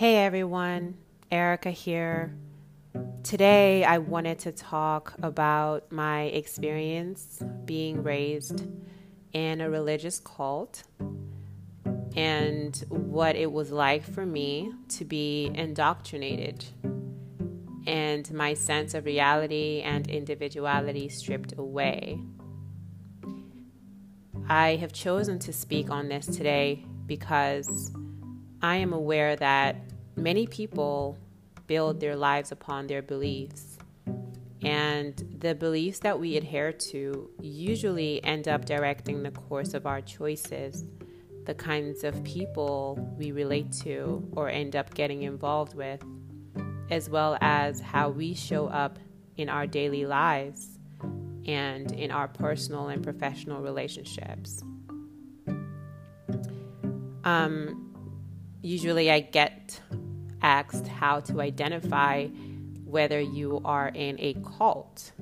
Hey everyone, Erica here. Today I wanted to talk about my experience being raised in a religious cult and what it was like for me to be indoctrinated and my sense of reality and individuality stripped away. I have chosen to speak on this today because I am aware that many people build their lives upon their beliefs. And the beliefs that we adhere to usually end up directing the course of our choices, the kinds of people we relate to or end up getting involved with, as well as how we show up in our daily lives and in our personal and professional relationships. Um, usually I get asked how to identify whether you are in a cult.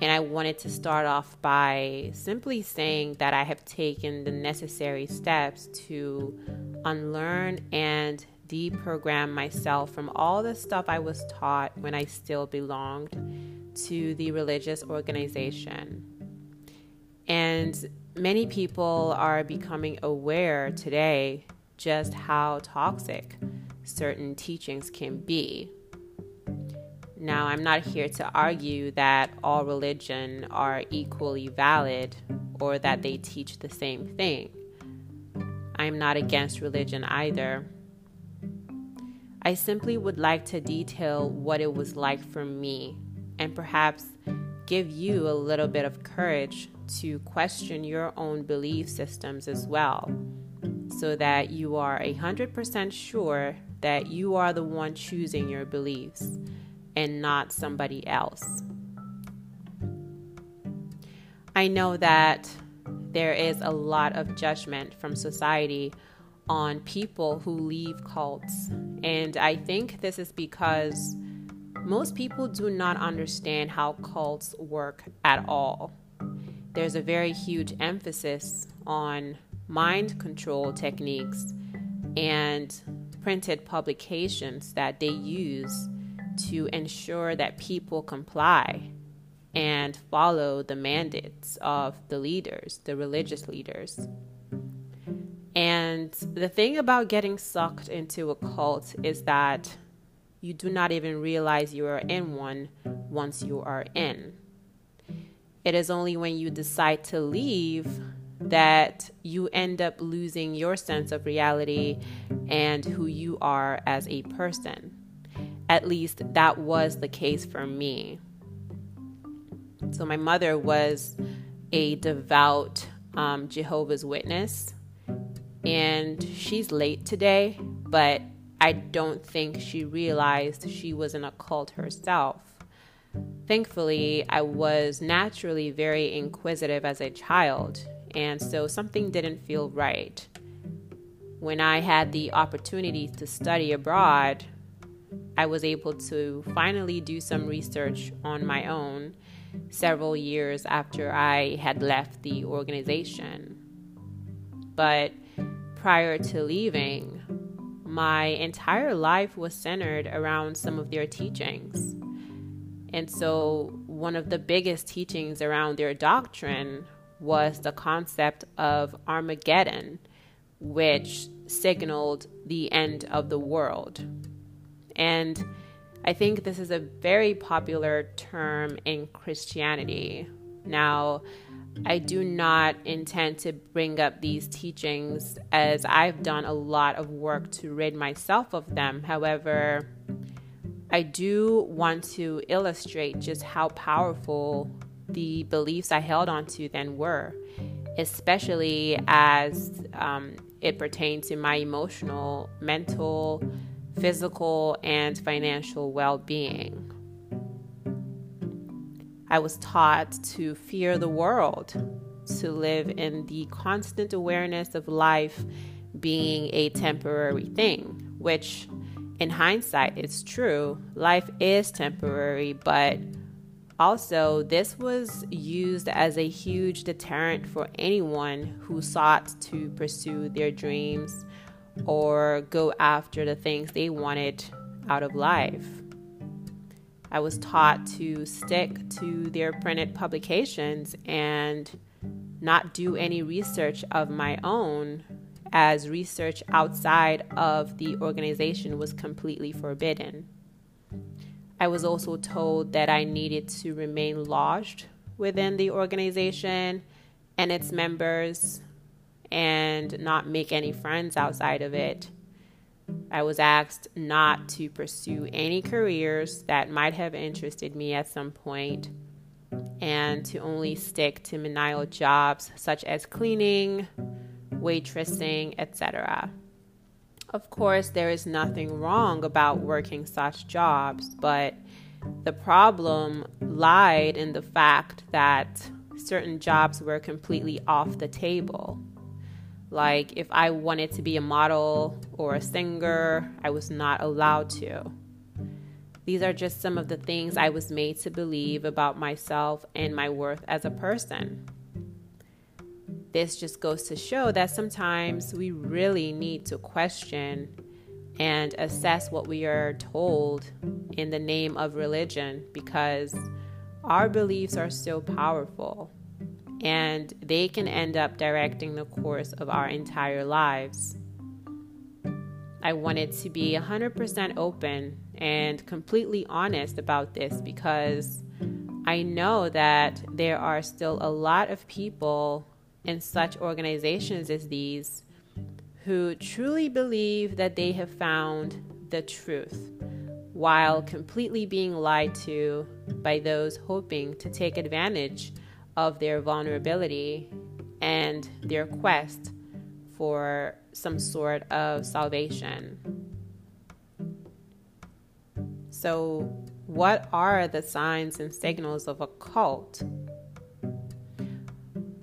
And I wanted to start off by simply saying that I have taken the necessary steps to unlearn and deprogram myself from all the stuff I was taught when I still belonged to the religious organization. And many people are becoming aware today just how toxic certain teachings can be. Now, I'm not here to argue that all religion are equally valid or that they teach the same thing. I'm not against religion either. I simply would like to detail what it was like for me and perhaps give you a little bit of courage to question your own belief systems as well so that you are 100% sure that you are the one choosing your beliefs and not somebody else. I know that there is a lot of judgment from society on people who leave cults, and I think this is because most people do not understand how cults work at all. There's a very huge emphasis on mind control techniques and printed publications that they use to ensure that people comply and follow the mandates of the leaders, the religious leaders. And the thing about getting sucked into a cult is that you do not even realize you are in one once you are in. It is only when you decide to leave that you end up losing your sense of reality and who you are as a person. At least that was the case for me. So, my mother was a devout um, Jehovah's Witness, and she's late today, but I don't think she realized she was in a cult herself. Thankfully, I was naturally very inquisitive as a child, and so something didn't feel right. When I had the opportunity to study abroad, I was able to finally do some research on my own several years after I had left the organization. But prior to leaving, my entire life was centered around some of their teachings. And so, one of the biggest teachings around their doctrine was the concept of Armageddon, which signaled the end of the world. And I think this is a very popular term in Christianity. Now, I do not intend to bring up these teachings as I've done a lot of work to rid myself of them. However, I do want to illustrate just how powerful the beliefs I held onto then were, especially as um, it pertained to my emotional, mental, physical, and financial well being. I was taught to fear the world, to live in the constant awareness of life being a temporary thing, which in hindsight is true. Life is temporary, but also, this was used as a huge deterrent for anyone who sought to pursue their dreams or go after the things they wanted out of life. I was taught to stick to their printed publications and not do any research of my own, as research outside of the organization was completely forbidden. I was also told that I needed to remain lodged within the organization and its members and not make any friends outside of it. I was asked not to pursue any careers that might have interested me at some point and to only stick to menial jobs such as cleaning, waitressing, etc. Of course, there is nothing wrong about working such jobs, but the problem lied in the fact that certain jobs were completely off the table. Like, if I wanted to be a model or a singer, I was not allowed to. These are just some of the things I was made to believe about myself and my worth as a person. This just goes to show that sometimes we really need to question and assess what we are told in the name of religion because our beliefs are so powerful and they can end up directing the course of our entire lives. I wanted to be 100% open and completely honest about this because I know that there are still a lot of people in such organizations as these who truly believe that they have found the truth while completely being lied to by those hoping to take advantage of their vulnerability and their quest for some sort of salvation. So, what are the signs and signals of a cult?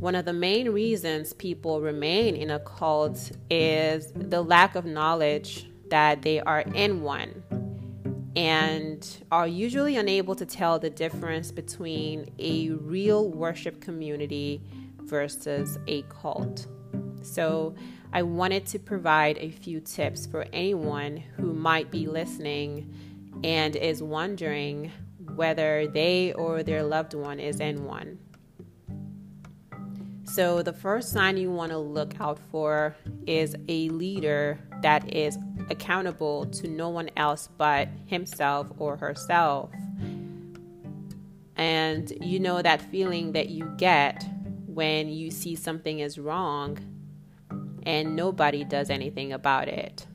One of the main reasons people remain in a cult is the lack of knowledge that they are in one and are usually unable to tell the difference between a real worship community versus a cult. So, I wanted to provide a few tips for anyone who might be listening and is wondering whether they or their loved one is in one. So, the first sign you want to look out for is a leader that is accountable to no one else but himself or herself. And you know that feeling that you get when you see something is wrong and nobody does anything about it.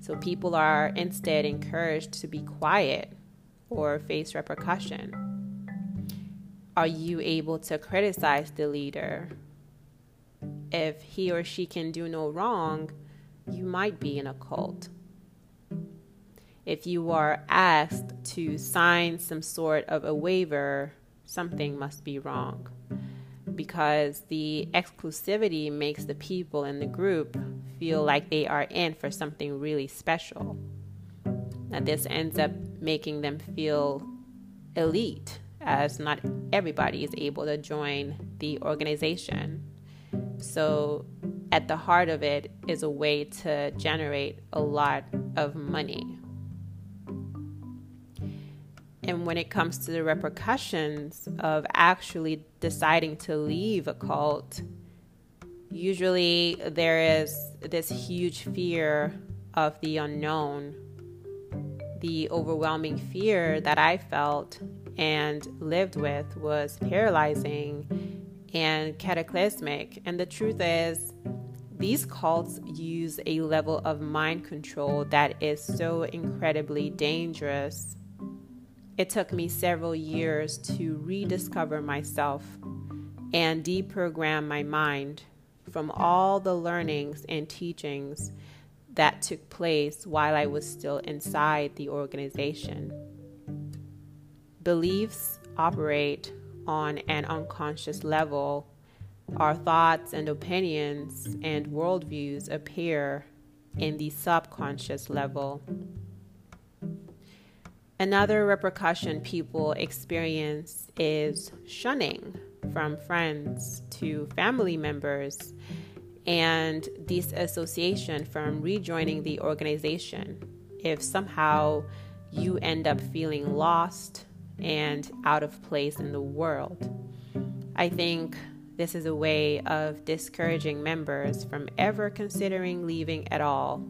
So people are instead encouraged to be quiet or face repercussion. Are you able to criticize the leader? If he or she can do no wrong, you might be in a cult. If you are asked to sign some sort of a waiver, something must be wrong because the exclusivity makes the people in the group feel like they are in for something really special. Now, this ends up making them feel elite, as not everybody is able to join the organization. So, at the heart of it is a way to generate a lot of money. And when it comes to the repercussions of actually deciding to leave a cult, usually there is this huge fear of the unknown. The overwhelming fear that I felt and lived with was paralyzing and cataclysmic. And the truth is, these cults use a level of mind control that is so incredibly dangerous. It took me several years to rediscover myself and deprogram my mind from all the learnings and teachings that took place while I was still inside the organization. Beliefs operate on an unconscious level our thoughts and opinions and worldviews appear in the subconscious level. Another repercussion people experience is shunning from friends to family members and disassociation from rejoining the organization if somehow you end up feeling lost and out of place in the world. I think this is a way of discouraging members from ever considering leaving at all,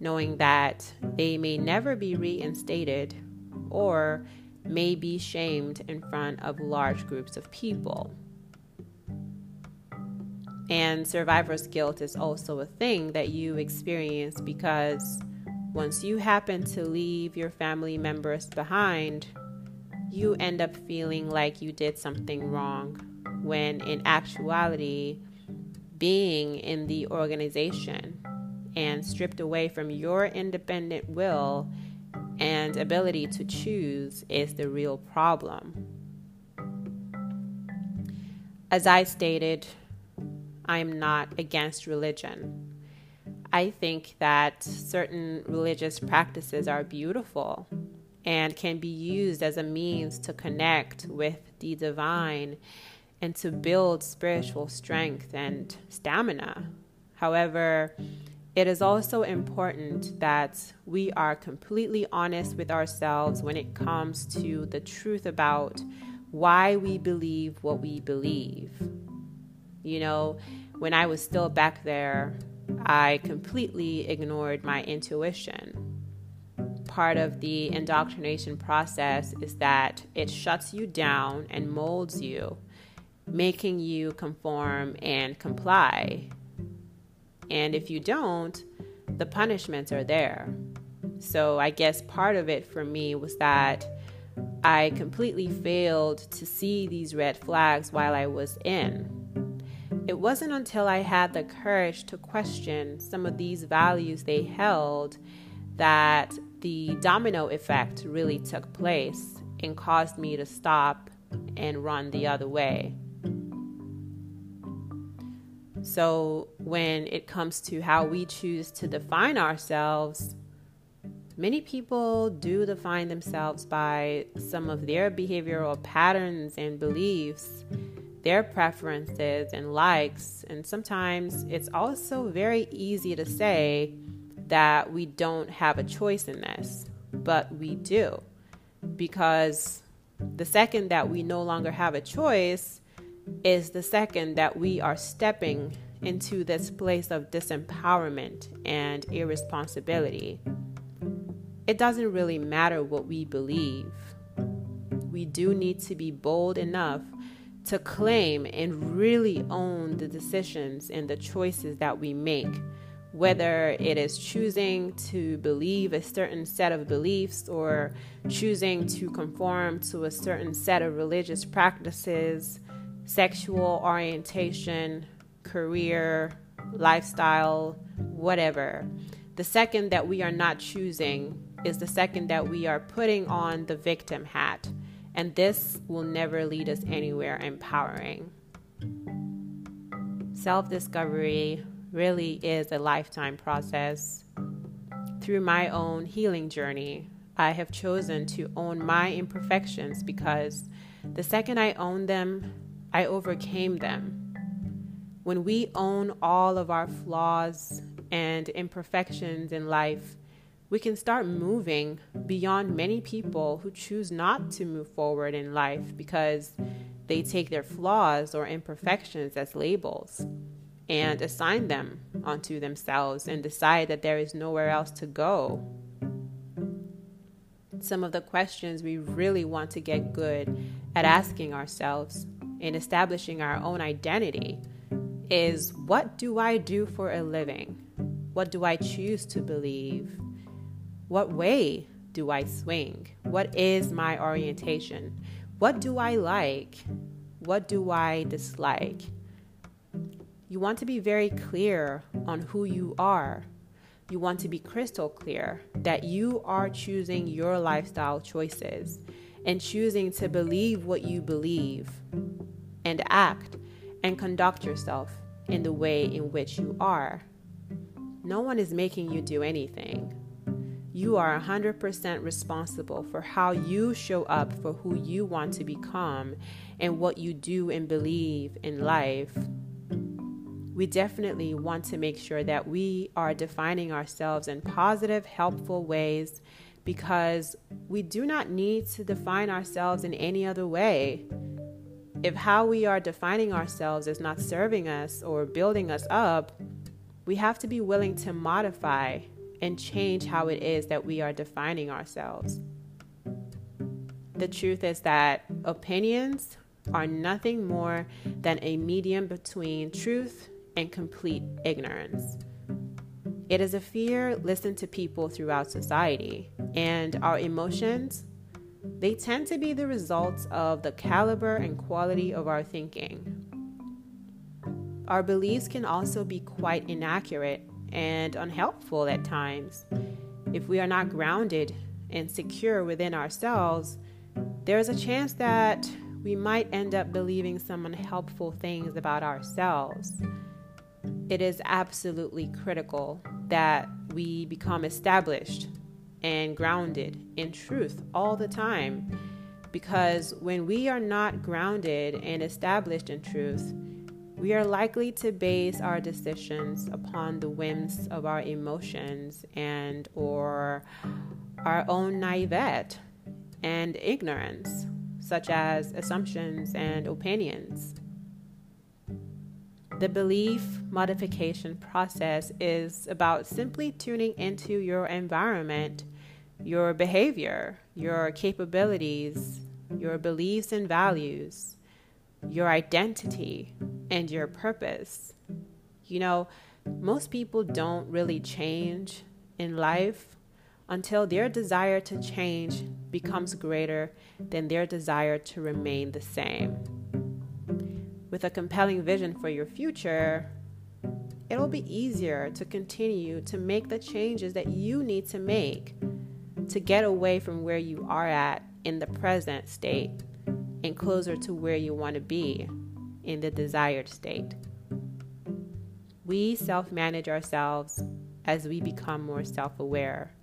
knowing that they may never be reinstated or may be shamed in front of large groups of people. And survivor's guilt is also a thing that you experience because once you happen to leave your family members behind, you end up feeling like you did something wrong, when in actuality, being in the organization and stripped away from your independent will and ability to choose is the real problem. As I stated, I'm not against religion. I think that certain religious practices are beautiful and can be used as a means to connect with the divine and to build spiritual strength and stamina. However, it is also important that we are completely honest with ourselves when it comes to the truth about why we believe what we believe. You know, when I was still back there, I completely ignored my intuition. Part of the indoctrination process is that it shuts you down and molds you, making you conform and comply and if you don't, the punishments are there. So I guess part of it for me was that I completely failed to see these red flags while I was in. It wasn't until I had the courage to question some of these values they held that the domino effect really took place and caused me to stop and run the other way. So, when it comes to how we choose to define ourselves, many people do define themselves by some of their behavioral patterns and beliefs, their preferences and likes. And sometimes it's also very easy to say that we don't have a choice in this, but we do. Because the second that we no longer have a choice, is the second that we are stepping into this place of disempowerment and irresponsibility. It doesn't really matter what we believe. We do need to be bold enough to claim and really own the decisions and the choices that we make, whether it is choosing to believe a certain set of beliefs or choosing to conform to a certain set of religious practices sexual orientation, career, lifestyle, whatever. The second that we are not choosing is the second that we are putting on the victim hat. And this will never lead us anywhere empowering. Self discovery really is a lifetime process. Through my own healing journey, I have chosen to own my imperfections because the second I own them, I overcame them. When we own all of our flaws and imperfections in life, we can start moving beyond many people who choose not to move forward in life because they take their flaws or imperfections as labels and assign them onto themselves and decide that there is nowhere else to go. Some of the questions we really want to get good at asking ourselves in establishing our own identity is what do I do for a living? What do I choose to believe? What way do I swing? What is my orientation? What do I like? What do I dislike? You want to be very clear on who you are. You want to be crystal clear that you are choosing your lifestyle choices and choosing to believe what you believe and act and conduct yourself in the way in which you are. No one is making you do anything. You are 100% responsible for how you show up for who you want to become and what you do and believe in life. We definitely want to make sure that we are defining ourselves in positive, helpful ways because we do not need to define ourselves in any other way. If how we are defining ourselves is not serving us or building us up, we have to be willing to modify and change how it is that we are defining ourselves. The truth is that opinions are nothing more than a medium between truth and complete ignorance. It is a fear listened to people throughout society, and our emotions, they tend to be the results of the caliber and quality of our thinking. Our beliefs can also be quite inaccurate and unhelpful at times. If we are not grounded and secure within ourselves, there is a chance that we might end up believing some unhelpful things about ourselves. It is absolutely critical that we become established and grounded in truth all the time because when we are not grounded and established in truth, we are likely to base our decisions upon the whims of our emotions and or our own naivete and ignorance, such as assumptions and opinions. The belief modification process is about simply tuning into your environment, your behavior, your capabilities, your beliefs and values, your identity, and your purpose. You know, most people don't really change in life until their desire to change becomes greater than their desire to remain the same with a compelling vision for your future, it'll be easier to continue to make the changes that you need to make to get away from where you are at in the present state and closer to where you want to be in the desired state. We self manage ourselves as we become more self aware.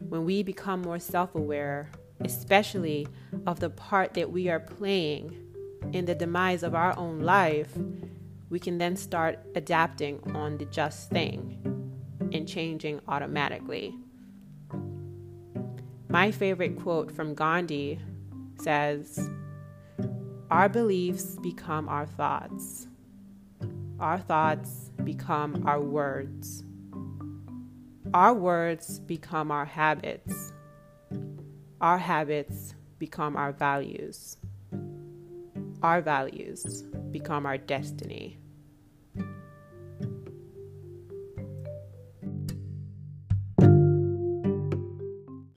When we become more self aware, especially of the part that we are playing in the demise of our own life, we can then start adapting on the just thing and changing automatically. My favorite quote from Gandhi says, Our beliefs become our thoughts. Our thoughts become our words. Our words become our habits. Our habits become our values our values become our destiny.